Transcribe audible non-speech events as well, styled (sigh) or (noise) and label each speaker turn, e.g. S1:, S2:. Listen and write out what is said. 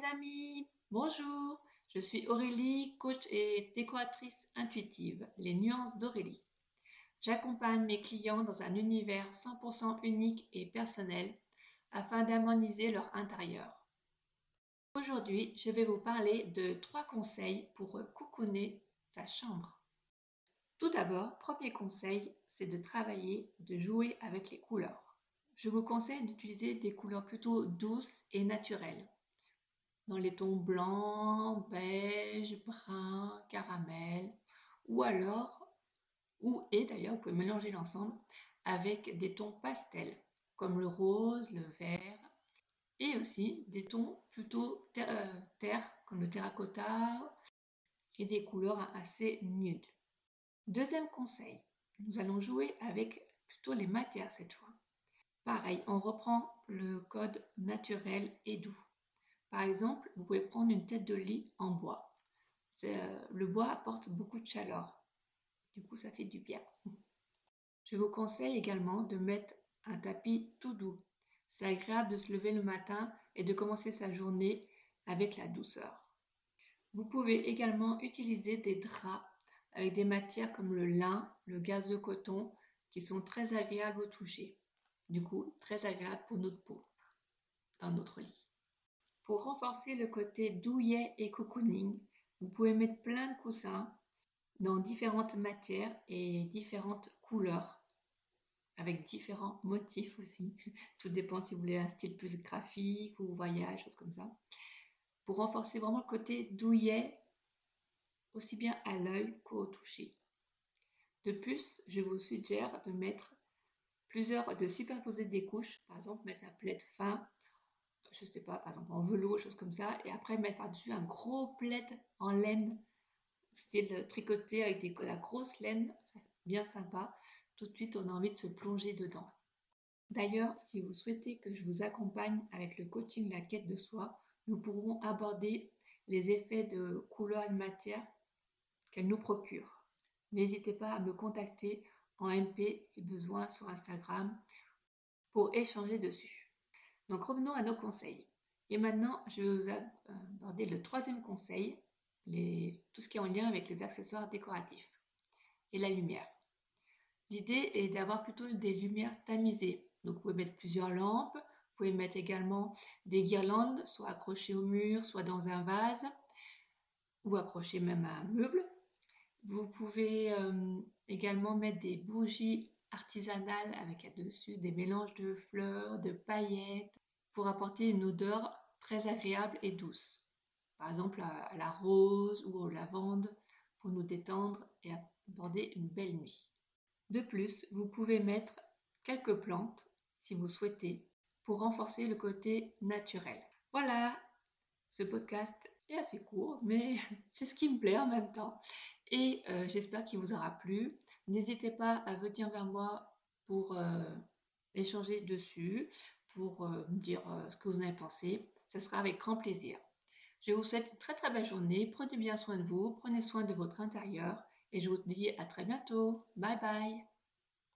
S1: les amis, bonjour, je suis Aurélie, coach et décoratrice intuitive, les nuances d'Aurélie. J'accompagne mes clients dans un univers 100% unique et personnel afin d'harmoniser leur intérieur. Aujourd'hui, je vais vous parler de trois conseils pour coucouner sa chambre. Tout d'abord, premier conseil, c'est de travailler, de jouer avec les couleurs. Je vous conseille d'utiliser des couleurs plutôt douces et naturelles dans les tons blanc, beige, brun, caramel, ou alors, ou et d'ailleurs, vous pouvez mélanger l'ensemble avec des tons pastels, comme le rose, le vert, et aussi des tons plutôt euh, terre, comme le terracotta, et des couleurs assez nudes. Deuxième conseil, nous allons jouer avec plutôt les matières cette fois. Pareil, on reprend le code naturel et doux. Par exemple, vous pouvez prendre une tête de lit en bois. Euh, le bois apporte beaucoup de chaleur. Du coup, ça fait du bien. Je vous conseille également de mettre un tapis tout doux. C'est agréable de se lever le matin et de commencer sa journée avec la douceur. Vous pouvez également utiliser des draps avec des matières comme le lin, le gaz de coton, qui sont très agréables au toucher. Du coup, très agréables pour notre peau, dans notre lit. Pour renforcer le côté douillet et cocooning, vous pouvez mettre plein de coussins dans différentes matières et différentes couleurs, avec différents motifs aussi. (laughs) Tout dépend si vous voulez un style plus graphique ou voyage, choses comme ça. Pour renforcer vraiment le côté douillet, aussi bien à l'œil qu'au toucher. De plus, je vous suggère de mettre plusieurs, de superposer des couches, par exemple mettre un plaid fin je sais pas, par exemple en velours, choses comme ça, et après mettre par-dessus un gros plaid en laine, style tricoté avec des, la grosse laine, bien sympa. Tout de suite, on a envie de se plonger dedans. D'ailleurs, si vous souhaitez que je vous accompagne avec le coaching La quête de soi, nous pourrons aborder les effets de couleur et de matière qu'elle nous procure. N'hésitez pas à me contacter en MP si besoin sur Instagram pour échanger dessus. Donc revenons à nos conseils. Et maintenant, je vais vous aborder le troisième conseil, tout ce qui est en lien avec les accessoires décoratifs et la lumière. L'idée est d'avoir plutôt des lumières tamisées. Donc vous pouvez mettre plusieurs lampes, vous pouvez mettre également des guirlandes, soit accrochées au mur, soit dans un vase, ou accrochées même à un meuble. Vous pouvez euh, également mettre des bougies artisanales avec dessus des mélanges de fleurs, de paillettes, pour apporter une odeur très agréable et douce. Par exemple à la rose ou au lavande pour nous détendre et aborder une belle nuit. De plus, vous pouvez mettre quelques plantes si vous souhaitez pour renforcer le côté naturel. Voilà, ce podcast est assez court, mais (laughs) c'est ce qui me plaît en même temps. Et euh, j'espère qu'il vous aura plu. N'hésitez pas à venir vers moi pour euh, échanger dessus pour euh, me dire euh, ce que vous en avez pensé. Ce sera avec grand plaisir. Je vous souhaite une très très belle journée. Prenez bien soin de vous, prenez soin de votre intérieur et je vous dis à très bientôt. Bye bye.